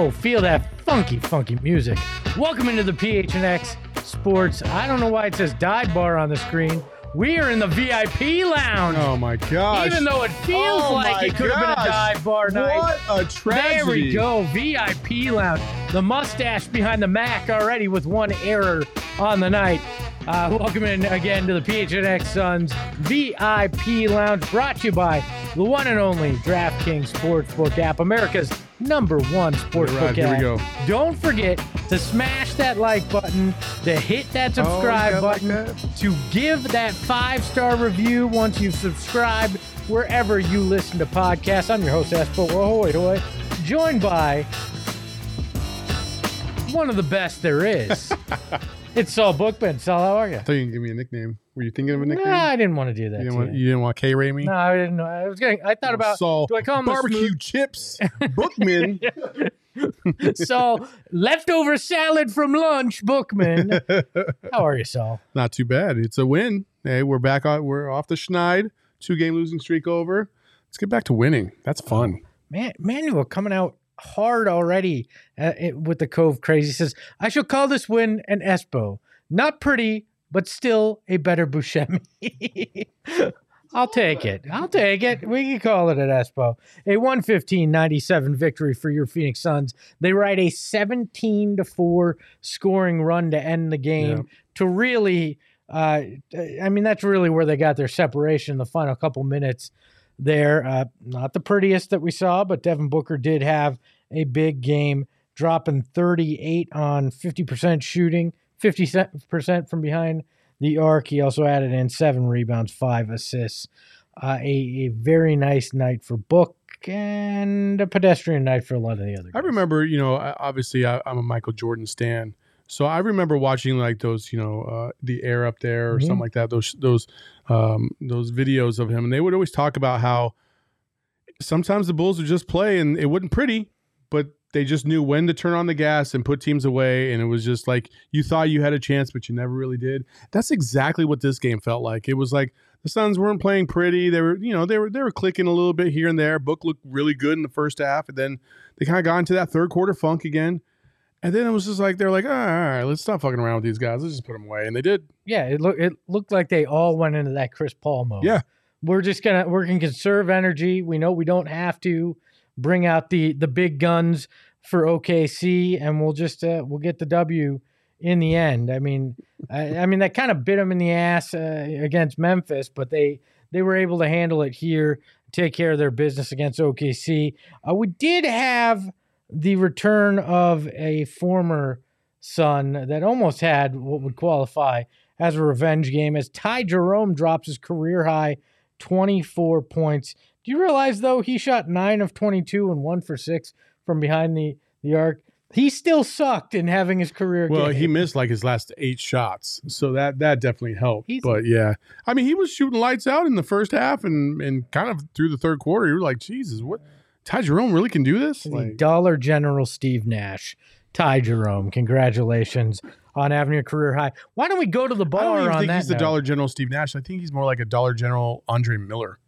Oh, feel that funky, funky music. Welcome into the PHNX Sports. I don't know why it says dive bar on the screen. We are in the VIP lounge. Oh my gosh! Even though it feels Oh like it could have been a dive bar night. What a tragedy! There we go. VIP lounge. The mustache behind the Mac already with one error on the night. Uh, welcome in again to the PHNX Suns VIP lounge brought to you by the one and only DraftKings Sportsbook app, America's number one sportsbook right, here we go. Don't forget to smash that like button, to hit that subscribe yeah, like button, that. to give that five star review once you've subscribed wherever you listen to podcasts. I'm your host, Espo Ahoy Hoy, joined by one of the best there is. it's Saul Bookman. Saul, how are you? I thought you could give me a nickname. Were you thinking of a nickname? I didn't want to do that. you, didn't to want, you. you didn't want K Ray me? No, I didn't know. I was going. I thought oh, about Saul do I call him barbecue chips Bookman. so leftover salad from lunch, Bookman. How are you, Saul? Not too bad. It's a win. Hey, we're back. On, we're off the schneid. Two game losing streak over. Let's get back to winning. That's fun. Man, Manuel coming out hard already uh, it- with the Cove crazy says I shall call this win an Espo. Not pretty, but still a better Buscemi. I'll take it. I'll take it. We can call it an Espo. A 115-97 victory for your Phoenix Suns. They ride a 17 to 4 scoring run to end the game Yeah. to really uh, I mean that's really where they got their separation in the final couple minutes there. Uh, not the prettiest that we saw, but Devin Booker did have a big game, dropping 38 on 50% shooting, 50% from behind the arc. He also added in seven rebounds, five assists. Uh, a, a very nice night for Book and a pedestrian night for a lot of the other Guys. I remember, you know, obviously I, I'm a Michael Jordan stan, so I remember watching like those, you know, uh, the air up there or Mhm. something like that. Those those um, those videos of him, and they would always talk about how sometimes the Bulls would just play and it wasn't pretty, but they just knew when to turn on the gas and put teams away, and it was just like you thought you had a chance, but you never really did. That's exactly what this game felt like. It was like the Suns weren't playing pretty. They were, you know, they were they were clicking a little bit here and there. Book looked really good in the first half, and then they kind of got into that third quarter funk again. And then it was just like they're like, all right, all right, let's stop fucking around with these guys. Let's just put them away, and they did. Yeah, it looked it looked like they all went into that Chris Paul mode. Yeah. We're just gonna we're gonna conserve energy. We know we don't have to bring out the the big guns for OKC, and we'll just uh, we'll get the W in the end. I mean, I, I mean that kind of bit them in the ass uh, against Memphis, but they they were able to handle it here, take care of their business against OKC. Uh, we did have the return of a former Sun that almost had what would qualify as a revenge game as Ty Jerome drops his career high 24 points. Do you realize though he shot 9 of 22 and 1 for 6 from behind the the arc? He still sucked in having his career Well, game. he missed like his last eight shots, so that that definitely helped. He's- but yeah, I mean, he was shooting lights out in the first half, and and kind of through the third quarter, you were like, Jesus, what? Ty Jerome really can do this? the Like, Dollar General Steve Nash. Ty Jerome, congratulations on having your career high. Why don't we go to the bar? I don't even think he's the note? Dollar General Steve Nash. I think he's more like a Dollar General Andre Miller.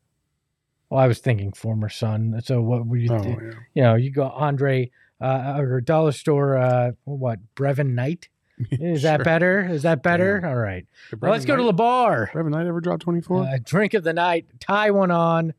Well, I was thinking former Sun. So what would you Oh, yeah. You know, you go Andre uh, or dollar store. Uh, what Brevin Knight? Is that better? Is that better? All right. Well, let's go to the bar. Brevin Knight ever dropped twenty four? Uh, drink of the night. Tie one on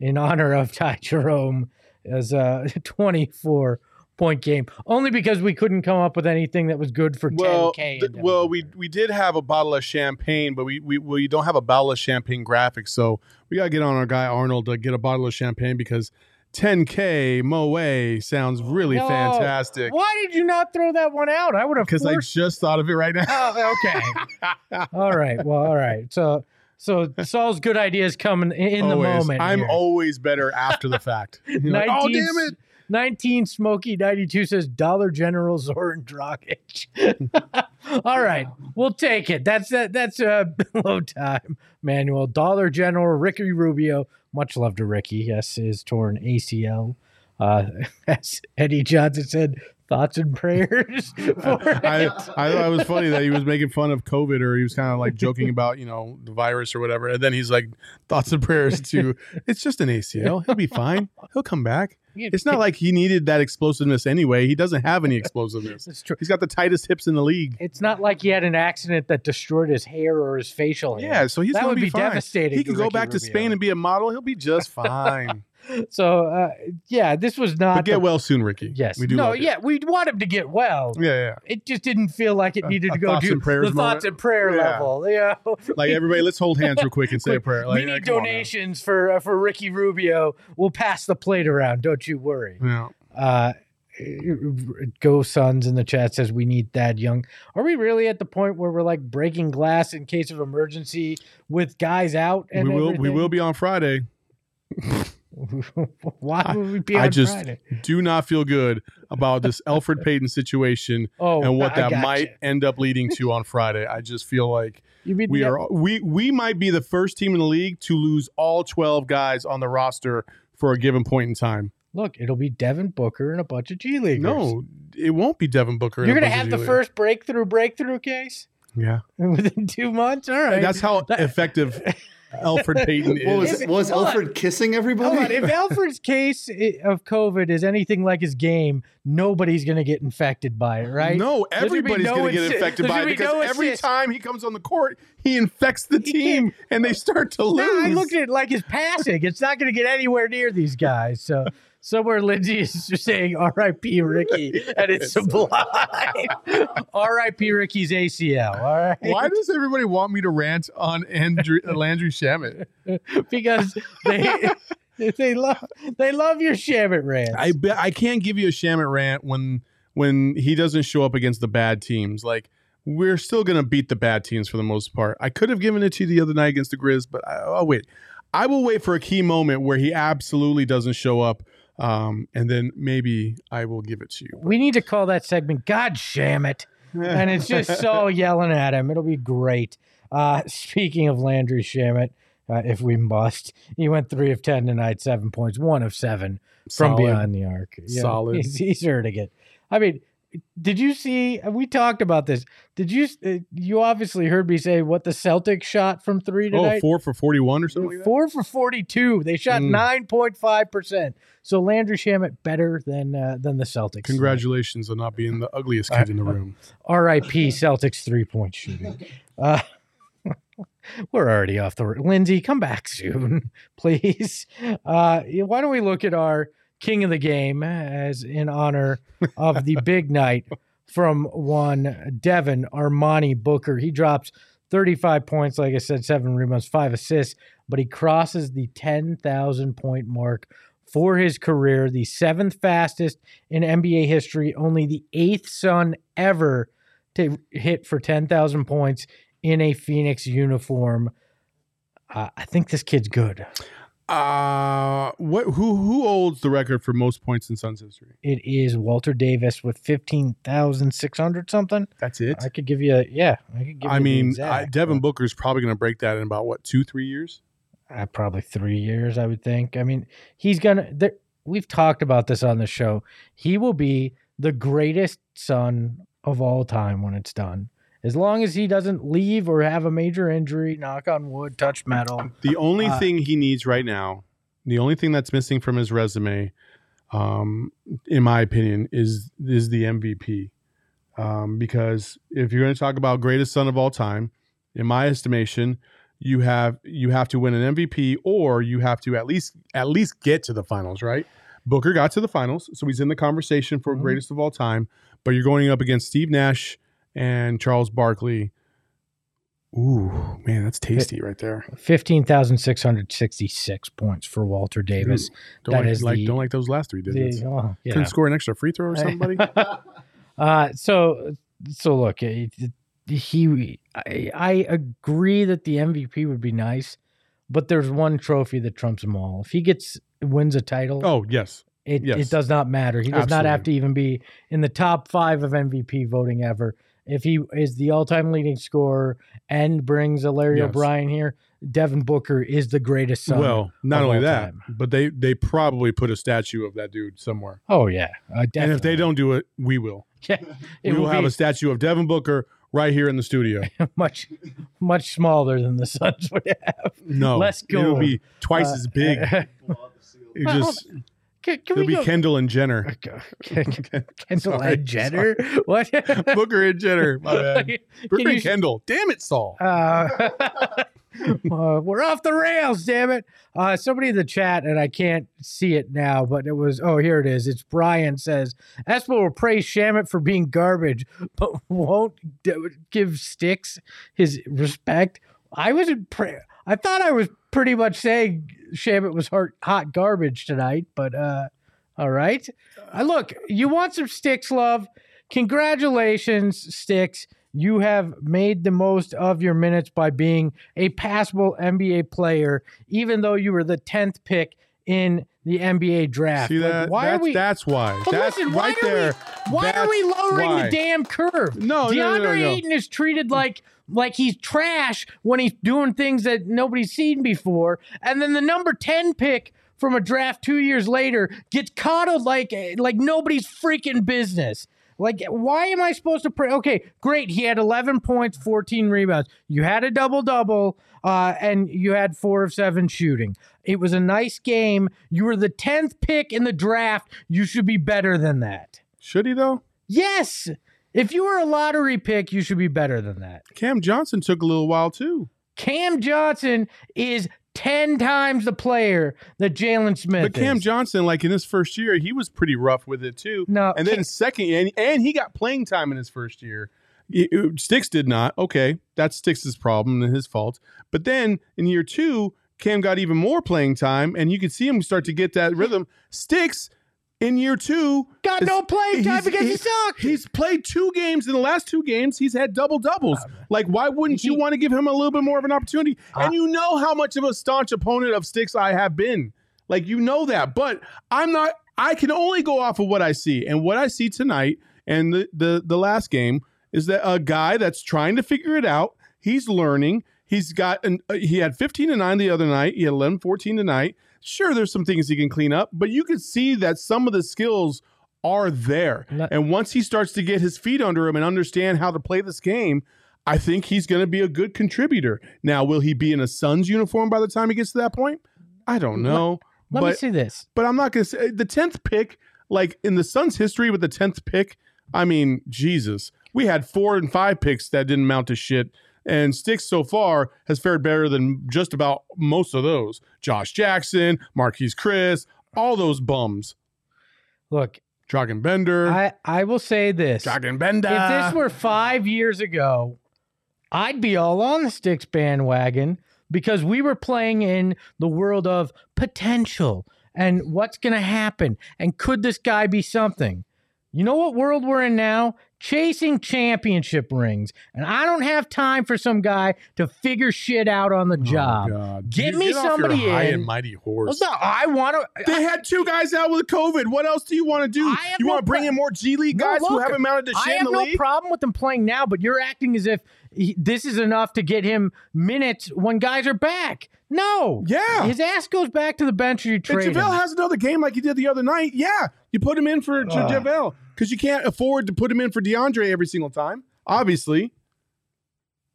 in honor of Ty Jerome as a 24 point game. Only because we couldn't come up with anything that was good for well, 10K. th- well, we we did have a bottle of champagne, but we we we don't have a bottle of champagne graphic so we gotta get on our guy Arnold to get a bottle of champagne because 10K Moe sounds really No. fantastic. Why did you not throw that one out? I would have Because I just thought of it right now. Oh, okay. all right. Well, all right. So, so Saul's good ideas come in, the Always. moment. I'm here. always better after the fact. You're like, oh damn it! 19 Smoky 92 says Dollar General Zoran Dragic. All right, we'll take it. That's that. That's uh, below time. Manuel Dollar General Ricky Rubio. Much love to Ricky. Yes, his torn ACL. Uh, as Eddie Johnson said, thoughts and prayers. For I. I thought it was funny that he was making fun of COVID or he was kind of like joking about, you know, the virus or whatever. And then he's like, thoughts and prayers to, it's just an ACL. He'll be fine. He'll come back. It's not like he needed that explosiveness anyway. He doesn't have any explosiveness. It's true. He's got the tightest hips in the league. It's not like he had an accident that destroyed his hair or his facial hair. Yeah, so he's that going would to be, be fine. devastating. He can go Ricky back to Spain and be a model. He'll be just fine. So, uh, yeah, this was not. but get the- well soon, Ricky. Yes. we do. no, yeah, we want him to get well. yeah, yeah. It just didn't feel like it needed to go to the thoughts and prayer Yeah. level. You know? Like everybody, let's hold hands real quick and say a prayer. Like, we need donations for uh, for Ricky Rubio. We'll pass the plate around. Don't you worry. Yeah. Uh, Go Sons in the chat says we need Thad Young. Are we really at the point where we're like breaking glass in case of emergency with guys out? And we will. We will be on Friday. Why would we be I just Friday? do not feel good about this Elfrid Payton situation Oh, and what that might end up leading to on Friday. I just feel like we are we we might be the first team in the league to lose all 12 guys on the roster for a given point in time. Look, it'll be Devin Booker and a bunch of G leaguers. No, it won't be Devin Booker. You're going to have the first breakthrough breakthrough case Yeah. within two months. All right. That's how effective Elfrid Payton What was, is. Was hold on. Elfrid kissing Hold on. everybody? If Elfrid's case of COVID is anything like his game, nobody's going to get infected by it, right? No, There's gonna be everybody's no going to get infected by it be because no every assist. time he comes on the court, he infects the He team and they start to No, lose. I looked at it like his passing. It's not going to get anywhere near these guys. So somewhere Lindsay is just saying R.I.P. Ricky, and it's sublime. R.I.P. Ricky's ACL. All right. Why does everybody want me to rant on Andrew, Landry Shamet? because they they love they love your Shamet rant. I bet I can't give you a Shamet rant when when he doesn't show up against the bad teams. Like we're still gonna beat the bad teams for the most part. I could have given it to you the other night against the Grizz, but I, I'll wait. I will wait for a key moment where he absolutely doesn't show up, um, and then maybe I will give it to you. we need to call that segment "God Sham It," and it's just so yelling at him. It'll be great. Uh, speaking of Landry Shamet, uh, if we must, he went three of ten tonight, seven points, one of seven from Solid. behind the arc. Yeah, Solid. He's, he's hurting it. I mean, did you see? We talked about this. Did you? Uh, you obviously heard me say what the Celtics shot from three tonight. Oh, four for forty-one or something. Like? Four for forty-two. They shot Mm. nine point five percent. So Landry Shamet better than uh, than the Celtics. Congratulations on not being the ugliest kid in the room. R.I.P. Celtics three point shooting. Uh, we're already off the. Lindsay, come back soon, please. Uh, why don't we look at our king of the game as in honor of the big night from one Devin Armani Booker. He drops 35 points, like I said, seven rebounds, five assists, but he crosses the 10,000 point mark for his career, the seventh fastest in NBA history, only the eighth Sun ever to hit for 10,000 points in a Phoenix uniform. Uh, I think this kid's good. Uh what? Who who holds the record for most points in Suns history? It is Walter Davis with 15,600 something. That's it. I could give you, a, yeah, I could give I you the mean, I, Devin but- Booker's probably going to break that in about what two, three years. uh, probably three years, I would think. I mean, he's gonna. We've talked about this on the show. He will be the greatest Sun of all time when it's done, as long as he doesn't leave or have a major injury. Knock on wood, touch metal. The only Uh, thing he needs right now, the only thing that's missing from his resume, um, in my opinion, is is the MVP. Um, because if you're going to talk about greatest Sun of all time, in my estimation, you have you have to win an MVP or you have to at least at least get to the finals, right? Booker got to the finals, so he's in the conversation for Mhm. greatest of all time. But you're going up against Steve Nash and Charles Barkley. Ooh, man, that's tasty right there. 15,666 points for Walter Davis. Don't That like, is like the- don't like those last three digits. The- oh, yeah. Couldn't score an extra free throw or something, buddy. Uh, so so look, it- he I, I agree that the MVP would be nice, but there's one trophy that trumps them all. If he gets wins a title, oh yes, it yes. it does not matter. He does not have to even be in the top five of MVP voting ever. If he is the all-time leading scorer and brings a Larry Yes. O'Brien here, Devin Booker is the greatest Sun. well, not only that, time. but they they probably put a statue of that dude somewhere. oh yeah, uh, And if they don't do it, we will. yeah, We it will will have a statue of Devin Booker right here in the studio. much much smaller than the Suns would have. No, Let's It'll be twice Uh, as big. It just Can, can it'll we be go? Kendall and Jenner. Kendall Sorry, and Jenner? What? Booker and Jenner. My bad. Can Booker you- and Kendall. Damn it, Saul. Uh, uh, we're off the rails, damn it. Uh, somebody in the chat, and I can't see it now, but it was, oh, here it is. It's Brian says, Espo will praise Shamet for being garbage, but won't d- give Sticks his respect. I was in pra- I thought I was pretty much saying Shamet was hot, hot garbage tonight, but uh, all right. Uh, look, you want some Sticks love? Congratulations, Sticks. You have made the most of your minutes by being a passable NBA player, even though you were the 10th pick in the NBA draft. See Like, why that's, are we? that's why. But that's listen, why right are we- there. why are we lowering why. the damn curve? No, no, no, DeAndre no, no. Ayton is treated like like he's trash when he's doing things that nobody's seen before, and then the number ten pick from a draft two years later gets coddled like like nobody's freaking business. Like, why am I supposed to pray? Okay, great. He had 11 points, 14 rebounds. You had a double double, uh, and you had four of seven shooting. It was a nice game. You were the 10th pick in the draft. You should be better than that. Should he though? Yes. If you were a lottery pick, you should be better than that. Cam Johnson took a little while too. Cam Johnson is 10 times the player that Jalen Smith But Cam is. Johnson, like in his first year, he was pretty rough with it too. No, and then Cam- second, and, and he got playing time in his first year. Uh, Sticks did not. Okay, that's Sticks' problem and his fault. But then in year two, Cam got even more playing time, and you could see him start to get that rhythm. Sticks in year two got no playing time because he he- sucked. He's played two games in the last two games. He's had double doubles. Like, why wouldn't you Uh, want to give him a little bit more of an opportunity? Uh, and you know how much of a staunch opponent of Sticks I have been. Like, you know that. But I'm not. I can only go off of what I see, and what I see tonight and the the the last game is that a guy that's trying to figure it out. He's learning. He's got an. Uh, he had 15 to nine the other night. He had 11, 14 tonight. Sure, there's some things he can clean up, but you can see that some of the skills are there. And once he starts to get his feet under him and understand how to play this game, I think he's going to be a good contributor. Now, will he be in a Suns uniform by the time he gets to that point? I don't know. Let me but see this. but I'm not going to say the 10th pick, like in the Suns history with the 10th pick, I mean, Jesus. We had four and five picks that didn't mount to shit. And Sticks so far has fared better than just about most of those. Josh Jackson, Marquese Chriss, all those bums. Look, Dragan Bender. I, I will say this. Dragan Bender. If this were five years ago, I'd be all on the Sticks bandwagon because we were playing in the world of potential and what's going to happen. And could this guy be something? You know what world we're in now? Chasing championship rings. And I don't have time for some guy to figure shit out on the oh, job. Oh. Get You me off your somebody high in. and mighty horse. No, I want to. They had two guys out with COVID. What else do you want to do? You no want to bring pro- in more G League No, guys who haven't mounted to I shit in have the no league? problem with them playing now, but you're acting as if he, this is enough to get him minutes when guys are back. No. Yeah. His ass goes back to the bench or you If trade him. Has another game like he did the other night, yeah, you put him in for Ugh. JaVale because you can't afford to put him in for DeAndre every single time. Obviously.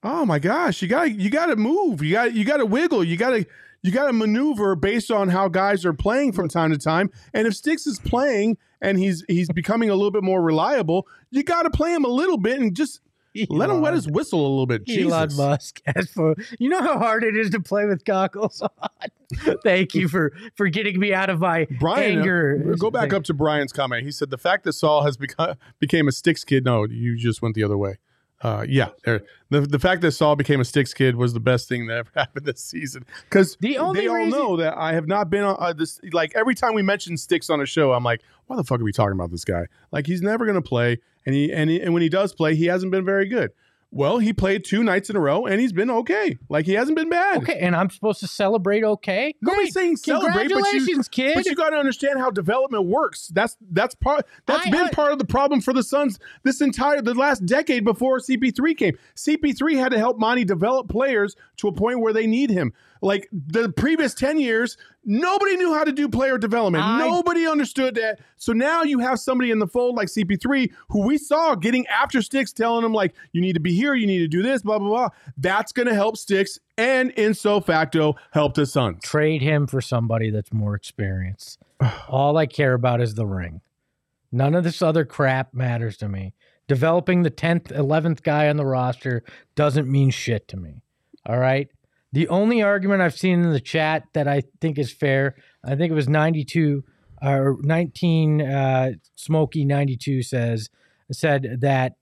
Oh my gosh, you got you got to move. You got you got to wiggle. You got to you got to maneuver based on how guys are playing from time to time. And if Sticks is playing and he's he's becoming a little bit more reliable, you got to play him a little bit and just let him wet his whistle a little bit. Elon Musk. As for you know how hard it is to play with goggles on. Thank you for for getting me out of my Brian, uh, anger. go back up to Brian's comment. He said the fact that Saul has become became a Sticks kid. No, you just went the other way. uh, yeah, the the fact that Saul became a Sticks kid was the best thing that ever happened this season because The only they all reason- know that I have not been on uh, this. Like every time we mention Sticks on a show, I'm like, why the fuck are we talking about this guy? Like he's never going to play, and he and he, and when he does play, he hasn't been very good. Well, he played two nights in a row, and he's been okay. Like he hasn't been bad. Okay, and I'm supposed to celebrate. Okay, Nobody's saying celebrate, but you, kid. but you got to understand how development works. That's that's part that's I- been I- part of the problem for the Suns this entire the last decade before CP3 came. CP3 had to help Monty develop players to a point where they need him. Like the previous 10 years, nobody knew how to do player development. I- nobody understood that. So now you have somebody in the fold like CP3 who we saw getting after Sticks telling him like you need to be here, you need to do this, blah blah blah. That's going to help Sticks and in so facto help the Suns. Trade him for somebody that's more experienced. All I care about is the ring. None of this other crap matters to me. Developing the 10th, 11th guy on the roster doesn't mean shit to me. All right. The only argument I've seen in the chat that I think is fair, I think it was 92 or 19 uh, Smoky 92 says, said that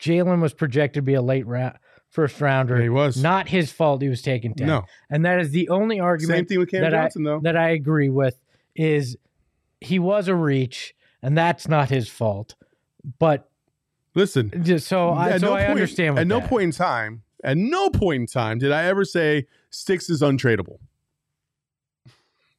Jalen was projected to be a late ra- first rounder. He was. Not his fault he was taken 10. No. And that is the only argument Same thing with Cam that Johnson, I, though. that I agree with is he was a reach, and that's not his fault. But Listen, just so I, so no I point- understand. At no point in time, at no point in time did I ever say Sticks is untradeable.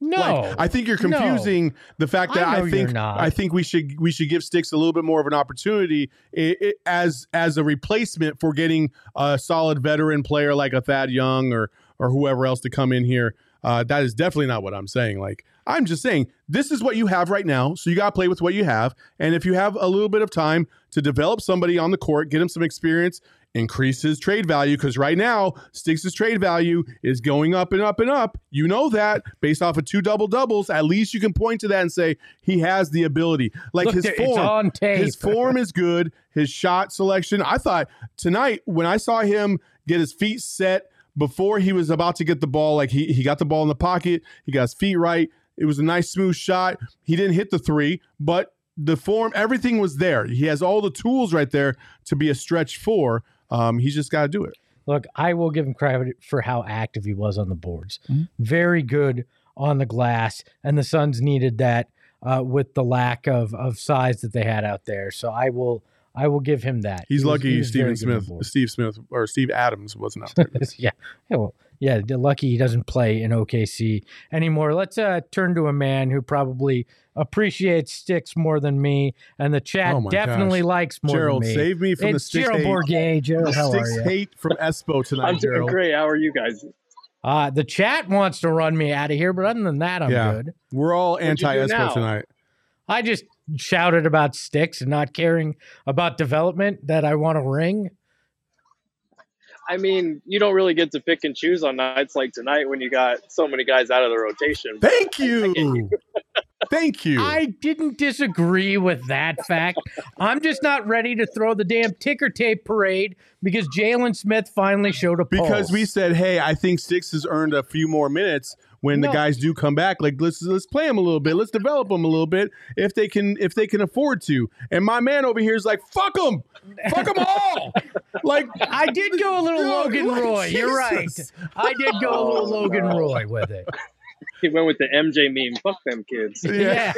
no, Like, I think you're No. confusing the fact that I I, think. I think we should we should give Sticks a little bit more of an opportunity i- i- as as a replacement for getting a solid veteran player like a Thad Young or or whoever else to come in here. Uh, that is definitely not what I'm saying. Like I'm just saying this is what you have right now, so you got to play with what you have. And if you have a little bit of time to develop somebody on the court, get him some experience, increase his trade value because right now Sticks' trade value is going up and up and up. You know that based off of two double doubles. At least you can point to that and say he has the ability. Like Look, his form, his form is good. His shot selection. I thought tonight when I saw him get his feet set before he was about to get the ball, like he he got the ball in the pocket, he got his feet right. It was a nice smooth shot. He didn't hit the three, but the form, everything was there. He has all the tools right there to be a stretch four. Um, he's just got to do it. Look, I will give him credit for how active he was on the boards. Mhm. Very good on the glass, and the Suns needed that uh, with the lack of of size that they had out there. So I will I will give him that. He's He was- lucky he Steven very good on the Smith. Steve Smith, or Steve Adams wasn't out there. yeah. Yeah, well, yeah, lucky he doesn't play in OKC anymore. Let's uh, turn to a man who probably appreciates sticks more than me, and the chat Oh definitely gosh. likes more Gerald, than me. save me from the it's sticks Gerald hate. Bourguet. Gerald, The how are sticks you? hate from Espo tonight, I'm doing great. How are you guys? Uh, the chat wants to run me out of here, but other than that, I'm Yeah. good. We're all What'd you do anti now? Espo tonight. I just shouted about sticks and not caring about development that I want to ring. I mean, you don't really get to pick and choose on nights like tonight when you got so many guys out of the rotation. Thank you. you. Thank you. I didn't disagree with that fact. I'm just not ready to throw the damn ticker tape parade because Jalen Smith finally showed a pulse. because we said, "Hey, I think Six has earned a few more minutes when No. the guys do come back. Like let's let's play them a little bit. Let's develop them a little bit if they can if they can afford to." And my man over here is like, "Fuck them, fuck them all." like I did go a little Yo, Logan like, Roy. You're right. I did go a little Logan Roy with it. He went with the MJ meme. Fuck them kids. Yeah.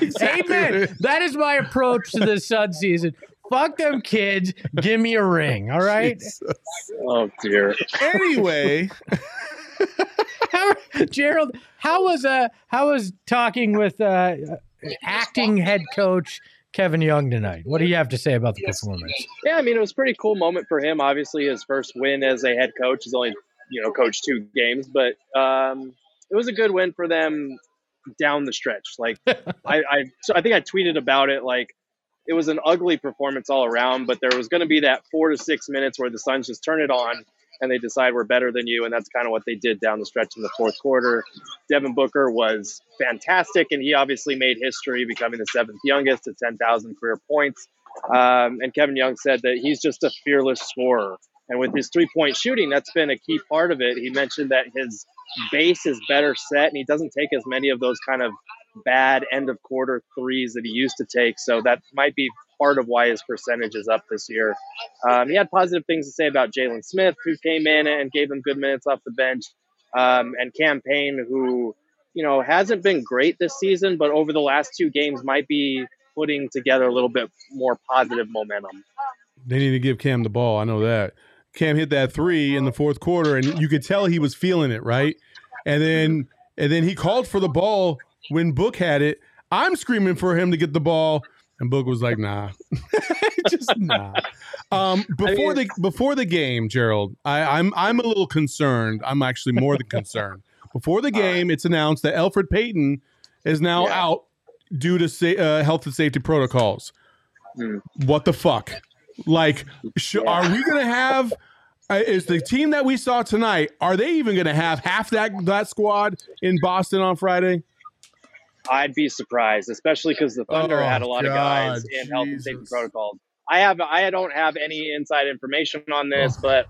exactly. Amen. That is my approach to the Sun season. Fuck them kids. Give me a ring. All right. Jesus. Oh dear. Anyway, How, Gerald, how was uh how was talking with uh acting head coach Kevin Young tonight? What do you have to say about the performance? Yeah, I mean, it was a pretty cool moment for him. Obviously, his first win as a head coach. He's only, you know, coached two games, but um, it was a good win for them down the stretch. Like, I, I, so I think I tweeted about it. Like, it was an ugly performance all around, but there was going to be that four to six minutes where the Suns just turn it on and they decide we're better than you, and that's kind of what they did down the stretch in the fourth quarter. Devin Booker was fantastic, and he obviously made history, becoming the seventh youngest at 10,000 career points. Um, and Kevin Young said that he's just a fearless scorer. And with his three point shooting, that's been a key part of it. He mentioned that his base is better set and he doesn't take as many of those kind of bad end of quarter threes that he used to take. So that might be part of why his percentage is up this year. Um, he had positive things to say about Jalen Smith, who came in and gave him good minutes off the bench, um, and Cam Payne, who you know hasn't been great this season, but over the last two games might be putting together a little bit more positive momentum. They need to give Cam the ball. I know that. Cam hit that three in the fourth quarter, and you could tell he was feeling it, right? And then and then he called for the ball when Book had it. I'm screaming for him to get the ball, and Book was like, "Nah, just nah." Um, before I mean, the before the game, Gerald, I, I'm I'm a little concerned. I'm actually more than concerned. Before the game, it's announced that Elfrid Payton is now yeah. out due to sa- uh, health and safety protocols. Mm. What the fuck? Like, sh- yeah. are we going to have? Uh, is the team that we saw tonight? Are they even going to have half that that squad in Boston on Friday? I'd be surprised, especially because the Thunder oh, had a lot God, of guys in Jesus. health and safety protocols. I have I don't have any inside information on this, oh. but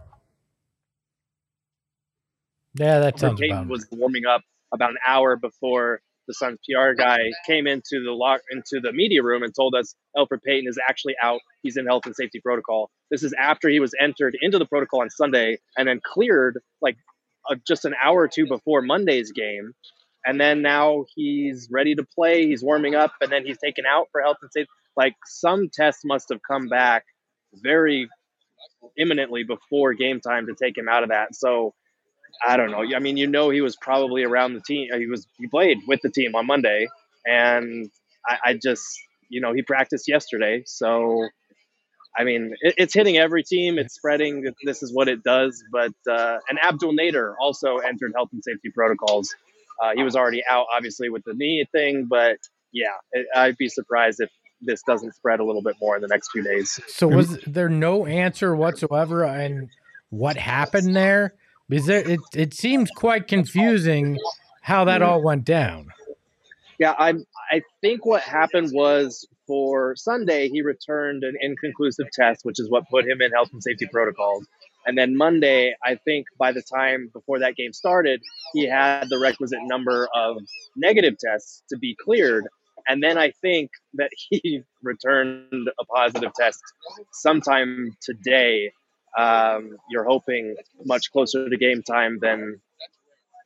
yeah, that sounds Payton was warming up about an hour before the Suns PR guy came into the lock into the media room and told us Elfrid Payton is actually out. He's in health and safety protocol. This is after he was entered into the protocol on Sunday and then cleared like uh, just an hour or two before Monday's game. And then now he's ready to play. He's warming up, and then he's taken out for health and safety. Like some tests must have come back very imminently before game time to take him out of that. So I don't know. I mean, you know, he was probably around the team. He was he played with the team on Monday, and I, I just you know he practiced yesterday. So I mean, it, it's hitting every team. It's spreading. This is what it does. But uh, and Abdel Nader also entered health and safety protocols. Uh, he was already out, obviously, with the knee thing. But yeah, it, I'd be surprised if this doesn't spread a little bit more in the next few days. So was there no answer whatsoever on what happened there? Because there, it it seems quite confusing how that all went down. Yeah, I I think what happened was for Sunday he returned an inconclusive test, which is what put him in health and safety protocols. And then Monday, I think by the time before that game started, he had the requisite number of negative tests to be cleared. And then I think that he returned a positive test sometime today um, you're hoping much closer to game time than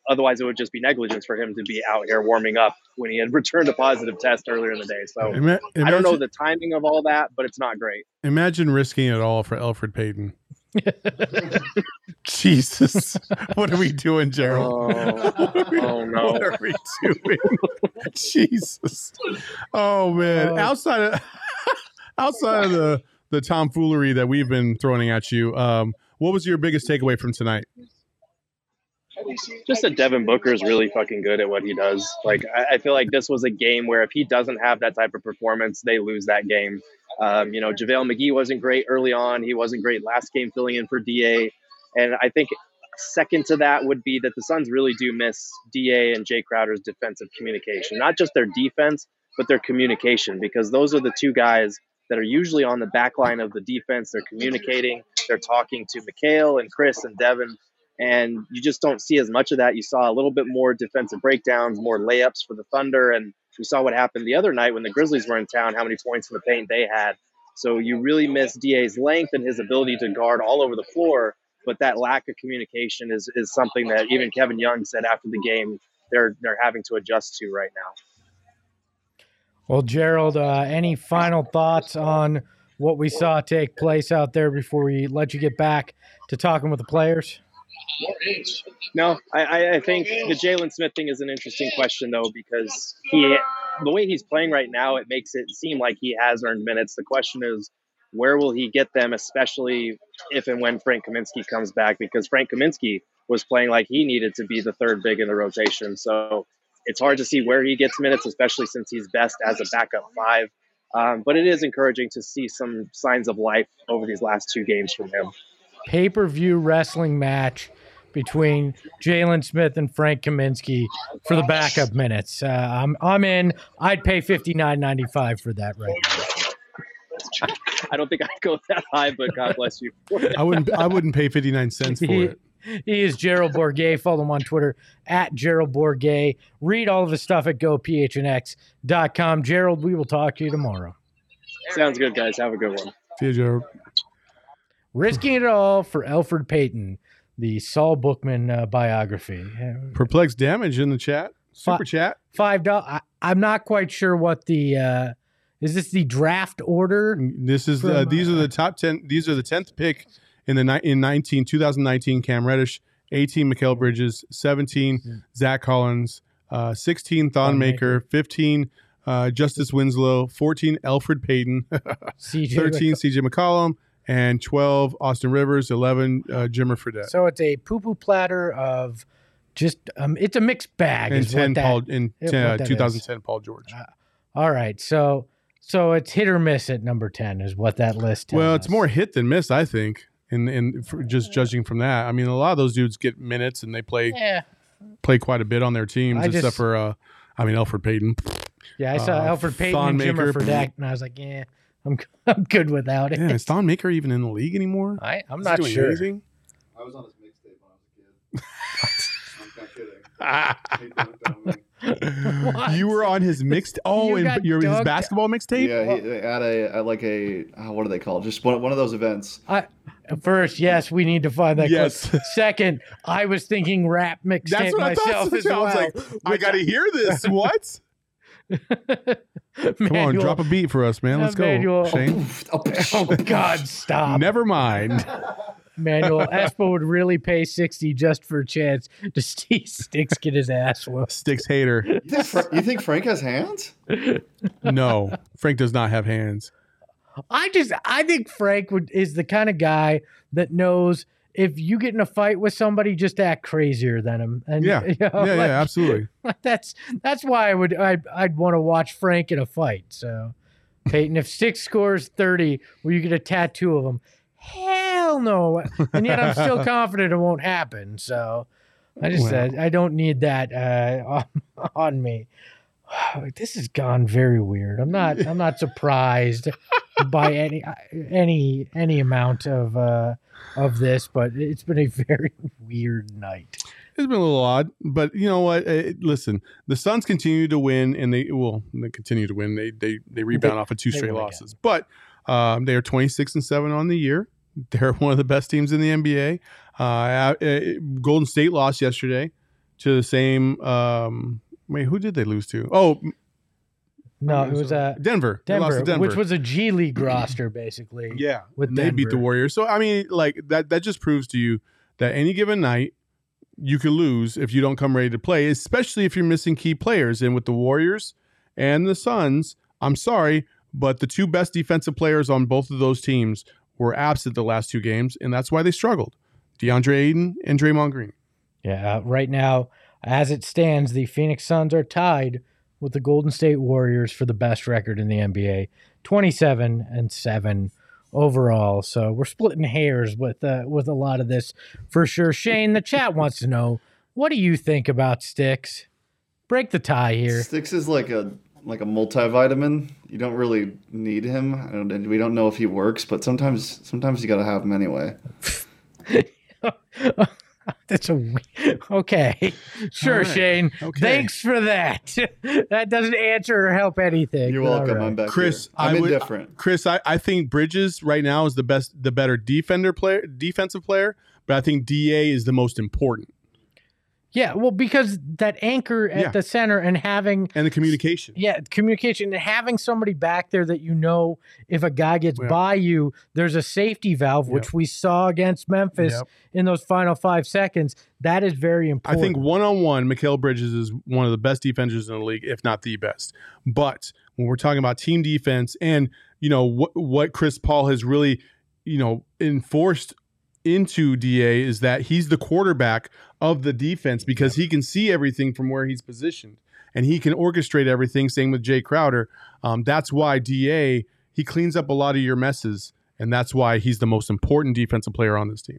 otherwise it would just be negligence for him to be out here warming up when he had returned a positive test earlier in the day. So Ima- imagine, I don't know the timing of all that, but it's not great. Imagine risking it all for Elfrid Payton. Jesus, what are we doing, Gerald? Oh, we, oh no, what are we doing? Jesus. Oh man, uh, outside of outside of the the tomfoolery that we've been throwing at you. Um, what was your biggest takeaway from tonight? Just that Devin Booker is really fucking good at what he does. Like I, I, feel like this was a game where if he doesn't have that type of performance, they lose that game. Um, you know, JaVale McGee wasn't great early on. He wasn't great last game filling in for Da. And I think second to that would be that the Suns really do miss Da and Jae Crowder's defensive communication. Not just their defense, but their communication, because those are the two guys that are usually on the back line of the defense. They're communicating, they're talking to Mikal and Chris and Devin, and you just don't see as much of that. You saw a little bit more defensive breakdowns, more layups for the Thunder, and we saw what happened the other night when the Grizzlies were in town, how many points in the paint they had. So you really miss DA's length and his ability to guard all over the floor. But that lack of communication is, is something that even Kevin Young said after the game they're they're having to adjust to right now. Well, Gerald, uh, any final thoughts on what we saw take place out there before we let you get back to talking with the players? No, I, I think the Jalen Smith thing is an interesting question though because he, the way he's playing right now, it makes it seem like he has earned minutes. The question is, where will he get them, especially if and when Frank Kaminsky comes back? Because Frank Kaminsky was playing like he needed to be the third big in the rotation. So it's hard to see where he gets minutes, especially since he's best as a backup five. Um, but it is encouraging to see some signs of life over these last two games from him. Pay per view wrestling match between Jalen Smith and Frank Kaminsky for the backup minutes. Uh, I'm I'm in. I'd pay fifty nine ninety five for that right now. I don't think I'd go that high, but God bless you. I wouldn't. I wouldn't pay fifty nine cents for it. He is Gerald Bourguet. Follow him on Twitter at Gerald Bourguet. Read all of his stuff at gophnx.com. Gerald, we will talk to you tomorrow. Sounds good, guys. Have a good one. See you, Joe. Risking it all for Elfrid Payton, the Saul Bookman uh, biography. Uh, Perplex damage in the chat. Super Fi- chat. Five dollars. I'm not quite sure what the uh, is. This the draft order? This is From, these are uh, the top 10 these are the 10th pick in the ni- in 19 2019 Cam Reddish, 18 Mikal Bridges, 17 Zach Collins, uh, 16 Thon Maker, 15 uh, Justise Winslow, 14 Elfrid Payton, 13 McCollum. CJ McCollum, and 12 Austin Rivers, 11 uh, Jimmer Fredette. So it's a poo poo platter of just um, it's a mixed bag. and 10 that- Paul in what uh, that is. 2010 Paul George. All right, so so it's hit or miss at number ten is what that list. Well, it's us. more hit than miss, I think. And and just judging from that, I mean, a lot of those dudes get minutes and they play Yeah, play quite a bit on their teams, I except just- for uh, I mean, Elfrid Payton. yeah. I saw Uh, Elfrid Payton and Jimmer. Fredette, and I was like, yeah, I'm I'm good without it. Yeah, is Thon Maker even in the league anymore? I I'm Is he not doing sure. anything? I was on his mixtape when I was a kid. I'm not kidding. He don't know me. What? you were on his mixed. Oh, You and got your his dunked. basketball mixtape. Yeah, he, at a at like a oh, what do they call it? Just one, one of those events. I, first, yes, we need to find that. Yes. clip. Second, I was thinking rap mixtape That's what I myself thought. as I well. was like, I got to hear this. What? Come on, drop a beat for us, man. Let's go, Manual- Shane. Oh, Oh God, stop! Never mind. Manuel Espo would really pay sixty just for a chance to see Sticks get his ass whooped. Sticks hater. you, think Fra- you think Frank has hands? No, Frank does not have hands. I just I think Frank would is the kind of guy that knows if you get in a fight with somebody, just act crazier than him. And Yeah. you know, Yeah, yeah, absolutely. that's that's why I would I'd, I'd want to watch Frank in a fight. So Peyton, if Six scores thirty, will you get a tattoo of him? Hell no. And yet I'm still confident it won't happen. So I just Well. said I don't need that uh, on, on me. This has gone very weird. I'm not. I'm not surprised by any any any amount of uh, of this, but it's been a very weird night. It's been a little odd, but you know what? Uh, listen, the Suns continue to win, and they will they continue to win. They they they rebound off of two straight win again. losses, but um, they are twenty six and seven on the year. They're one of the best teams in the NBA. Uh, uh, Golden State lost yesterday to the same. Um, wait, who did they lose to? Oh, No, it was uh, Denver. Denver, to Denver, which was a G League roster, basically. yeah, with they beat the Warriors. So I mean, like that that just proves to you that any given night you can lose if you don't come ready to play, especially if you're missing key players. And with the Warriors and the Suns, I'm sorry, but the two best defensive players on both of those teams were absent the last two games, and that's why they struggled. DeAndre Ayton and Draymond Green. Yeah. uh, right now, as it stands, the Phoenix Suns are tied with the Golden State Warriors for the best record in the NBA, twenty-seven and seven overall. So we're splitting hairs with uh, with a lot of this for sure. Shane, the chat wants to know what do you think about Sticks? Break the tie here. Sticks is like a like a multivitamin. You don't really need him, and we don't know if he works, but sometimes sometimes you got to have him anyway. That's a we- okay. Sure, All right. Shane. Okay. Thanks for that. that doesn't answer or help anything. You're welcome. right. I'm back. Chris, here. I'm I would- indifferent. Chris, I, I think Bridges right now is the best, the better defender player, defensive player, but I think Da is the most important Yeah, well, because that anchor at Yeah. the center and having and the communication. yeah communication and having somebody back there that you know if a guy gets Yeah. by you, there's a safety valve, which we saw against Memphis Yep. in those final five seconds. That is very important. I think one on one, Mikal Bridges is one of the best defenders in the league, if not the best. But when we're talking about team defense and you know what what Chris Paul has really, you know, enforced into Da is that he's the quarterback of the defense because he can see everything from where he's positioned and he can orchestrate everything. Same with Jae Crowder. Um, that's why Da he cleans up a lot of your messes, and that's why he's the most important defensive player on this team,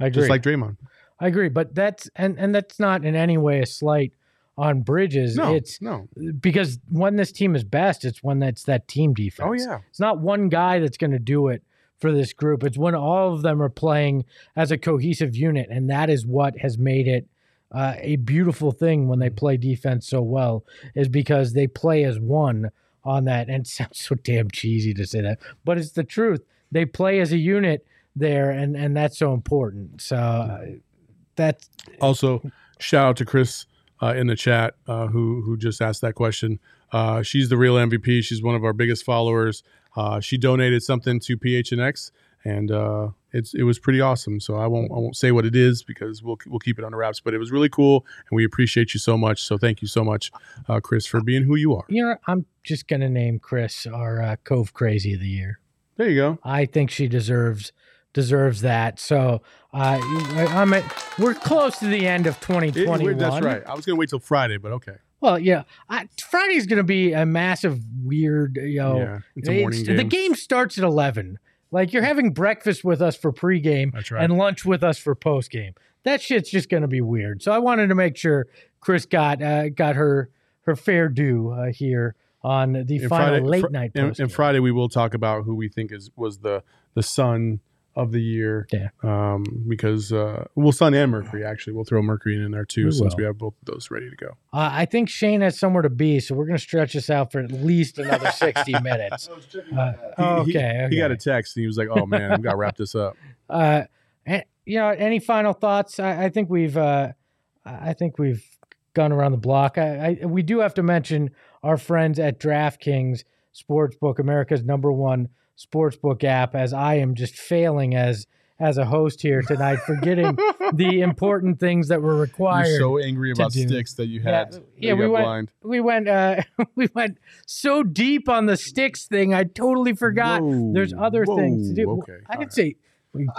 I agree. just like Draymond. I agree, but that's and and that's not in any way a slight on Bridges. No, It's no. because when this team is best, it's when that's that team defense. Oh yeah. It's not one guy that's going to do it for this group. It's when all of them are playing as a cohesive unit, and that is what has made it uh, a beautiful thing when they play defense so well. Is because they play as one on that. And it sounds so damn cheesy to say that, but it's the truth. They play as a unit there, and and that's so important. So uh, that's Also, shout out to Chris uh, in the chat uh, who who just asked that question. Uh, she's the real MVP. She's one of our biggest followers. Uh, she donated something to PHNX, and uh, it's it was pretty awesome. So I won't I won't say what it is because we'll we'll keep it under wraps. But it was really cool, and we appreciate you so much. So thank you so much, uh, Chris, for being who you are. you know I'm just gonna name Chris our uh, Cove Crazy of the year. There you go. I think she deserves deserves that. So uh, I, I'm at, we're close to the end of It- 2021. that's right. I was gonna wait till Friday, but okay. Well, yeah, I, Friday's going to be a massive, weird. You know, yeah, it's a morning it's- game. the game starts at 11. Like you're having breakfast with us for pregame That's right. and lunch with us for postgame. That shit's just going to be weird. So I wanted to make sure Chris got uh, got her her fair due uh, here on the And final Friday- late fr- night. And, and Friday we will talk about who we think is was the the Sun of the year. Yeah. Um, because uh, well, Sun and Mercury actually. We'll throw Mercury in there too, We since will. we have both of those ready to go. Uh, I think Shane has somewhere to be, so we're going to stretch this out for at least another 60 minutes. Uh, oh, He- okay, He, got a text and he was like, "Oh man, I've got to wrap this up." Uh, and, you know, any final thoughts? I, I think we've, uh, I think we've gone around the block. I, I, we do have to mention our friends at DraftKings Sportsbook, America's number one sportsbook app. As I am just failing as as a host here tonight, forgetting the important things that were required. You're so angry about sticks that you Yeah, had. that yeah, you we got went- blind. we went uh we went so deep on the sticks thing i totally forgot there's Whoa, other things to do okay, i all didn't right. say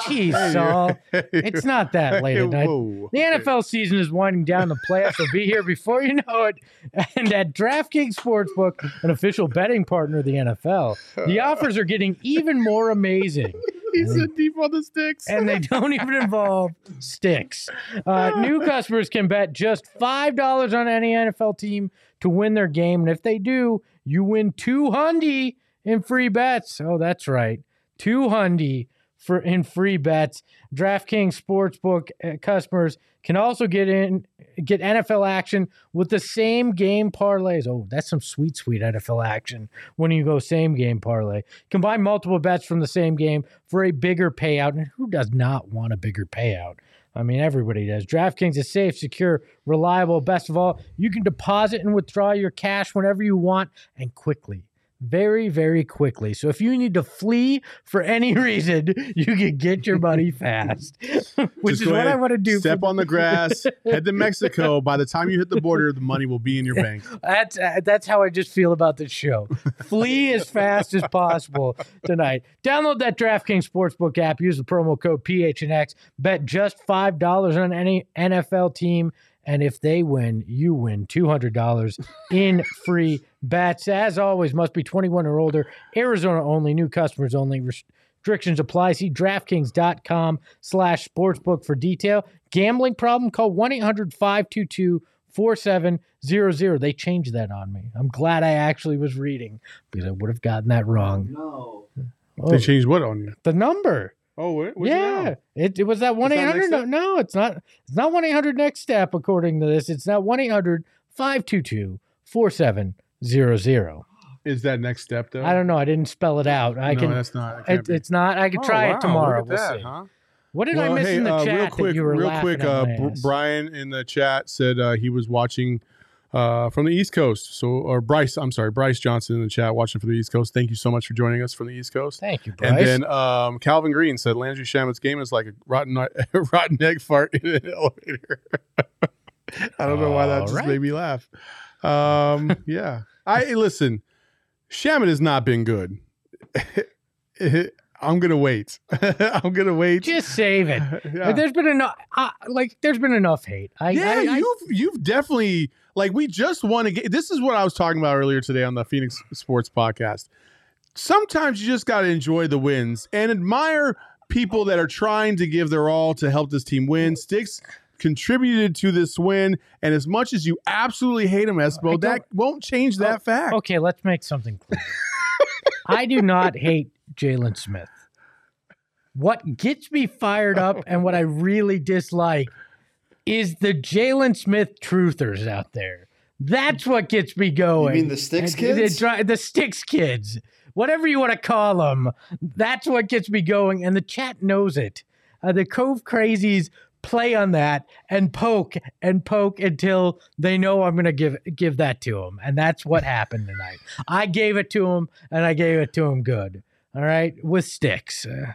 geez Saul. it's not that late at night Whoa, the. NFL season is winding down. The playoffs will be here before you know it. And at DraftKings Sportsbook, an official betting partner of the NFL, the offers are getting even more amazing. He said deep on the sticks. And they don't even involve sticks. Uh, new customers can bet just $5 on any NFL team to win their game. And if they do, you win 200 in free bets. Oh, that's right. 200 for in free bets. DraftKings Sportsbook uh, customers can also get in get NFL action with the same game parlays. Oh, that's some sweet sweet NFL action when you go same game parlay. Combine multiple bets from the same game for a bigger payout. And who does not want a bigger payout? I mean, everybody does. DraftKings is safe, secure, reliable. Best of all, you can deposit and withdraw your cash whenever you want and quickly. Very, very quickly. So if you need to flee for any reason, you can get your money fast, which Just is what I want to do. Step for- on the grass, head to Mexico. By the time you hit the border, the money will be in your bank. That's uh, that's how I just feel about this show. Flee as fast as possible tonight. Download that DraftKings Sportsbook app. Use the promo code PHNX. Bet just five dollars on any NFL team, and if they win, you win two hundred dollars in free bets. As always, must be twenty one or older. Arizona only. New customers only. Restrictions apply. See DraftKings.com slash sportsbook for detail. Gambling problem? Call 1 800 522 4700. They changed that on me. I'm glad I actually was reading because I would have gotten that wrong. No. Oh, They changed what on you? the number. Oh, wait, what's it yeah. It, it was that one eight hundred. No, no, it's not. It's not 1 800 next step, according to this. It's now 1 800 522 4700. Is that next step though? I don't know. I didn't spell it out. I no, can. that's not. it It, it's not. I can Oh, try wow, it tomorrow. Look at we'll that, see. huh? What did I Well, miss hey, in the uh, chat real quick, that you were real quick. Uh, my Br- ass? Brian in the chat said uh, he was watching uh, from the East Coast. So, or Bryce, I'm sorry, Bryce Johnson in the chat watching from the East Coast. Thank you so much for joining us from the East Coast. Thank you, Bryce. And then um, Calvin Green said Landry Shamet's game is like a rotten rotten egg fart in an elevator. I don't know why that All just right. made me laugh. Um, yeah, I listen. Shamit has not been good. I'm gonna wait. I'm gonna wait. just save it. Yeah. There's been enough. Uh, like there's been enough hate. I, yeah, I, I- you've you've definitely like we just want to get. This is what I was talking about earlier today on the Phoenix Sports Podcast. Sometimes you just got to enjoy the wins and admire people that are trying to give their all to help this team win. Sticks contributed to this win, and as much as you absolutely hate him, Espo, that won't change that fact. okay, let's make something clear. I do not hate Jalen Smith. What gets me fired up and what I really dislike is the Jalen Smith truthers out there. That's what gets me going. You mean the Sticks kids? The, the Sticks kids, whatever you want to call them. That's what gets me going, and the chat knows it. Uh, the Cove Crazies play on that and poke and poke until they know I'm going to give give that to them, and that's what happened tonight. I gave it to them, and I gave it to them good. All right, with sticks. Uh,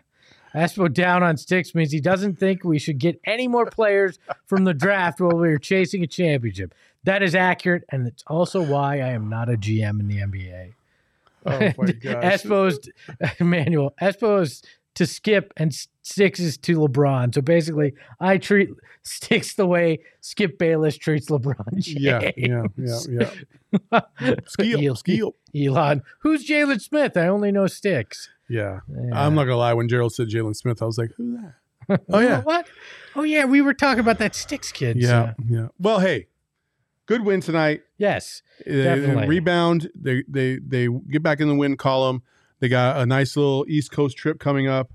Espo down on sticks means he doesn't think we should get any more players from the draft while we are chasing a championship. That is accurate, and it's also why I am not a GM in the NBA. Oh my gosh. Espo's Emmanuel Espo's to Skip and Sticks is to LeBron. So basically, I treat Sticks the way Skip Bayless treats LeBron. Yeah, yeah, yeah, yeah. El- skeel. Elon, who's Jalen Smith? I only know Sticks. Yeah. Yeah. I'm not gonna lie. When Gerald said Jalen Smith, I was like, "Who's that?" Oh yeah, What? Oh yeah, we were talking about that Sticks kid. yeah, yeah. Well, hey, good win tonight. Yes. Uh, they- they Definitely. rebound. They they they get back in the win column. They got a nice little East Coast trip coming up.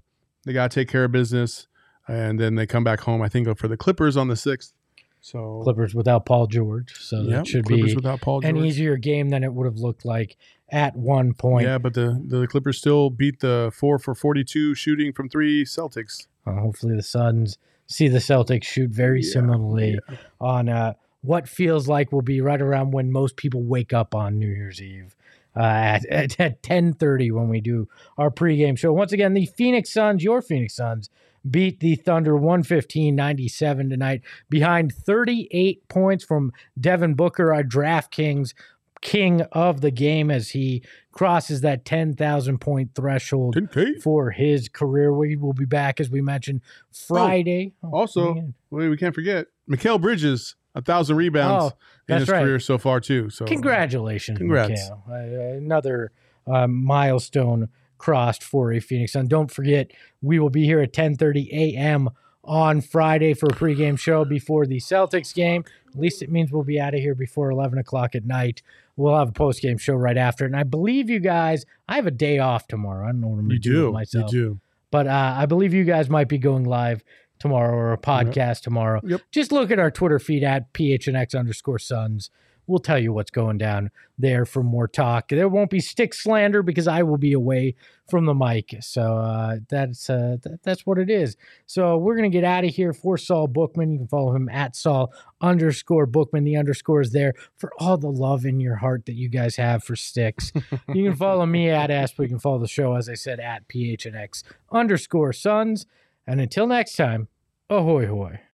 They got to take care of business, and then they come back home. I think for the Clippers on the sixth. So Clippers without Paul George. So yeah, that should Clippers be without Paul an easier game than it would have looked like at one point. Yeah, but the the Clippers still beat the four for forty two shooting from three Celtics. Uh, hopefully, the Suns see the Celtics shoot very Yeah, similarly on uh, what feels like will be right around when most people wake up on New Year's Eve. Uh, at, at, at 10.30 when we do our pregame show. Once again, the Phoenix Suns, your Phoenix Suns, beat the Thunder 115-97 tonight behind 38 points from Devin Booker, our DraftKings king of the game as he crosses that 10,000 point threshold 10K. for his career. We will be back, as we mentioned, Friday. Oh, Also, we can't forget Mikal Bridges, a thousand rebounds Oh, in his right. career so far too. So congratulations, Congrats. Uh, another uh, milestone crossed for a Phoenix Sun. Don't forget, we will be here at 10:30 a.m. on Friday for a pregame show before the Celtics game. At least it means we'll be out of here before 11 o'clock at night. We'll have a post game show right after. And I believe you guys, I have a day off tomorrow. I don't know what I'm going to do, with do, you do. but uh, I believe you guys might be going live tomorrow or a podcast tomorrow. Yep. Just look at our Twitter feed at phnx underscore suns. We'll tell you what's going down there for more talk. There won't be stick slander because I will be away from the mic. So uh, that's uh, th- that's what it is. So we're gonna get out of here for Saul Bookman. You can follow him at Saul underscore Bookman. The underscore is there for all the love in your heart that you guys have for sticks. you can follow me at Asp. You can follow the show, as I said, at PHNX underscore suns. And until next time, ahoy hoy.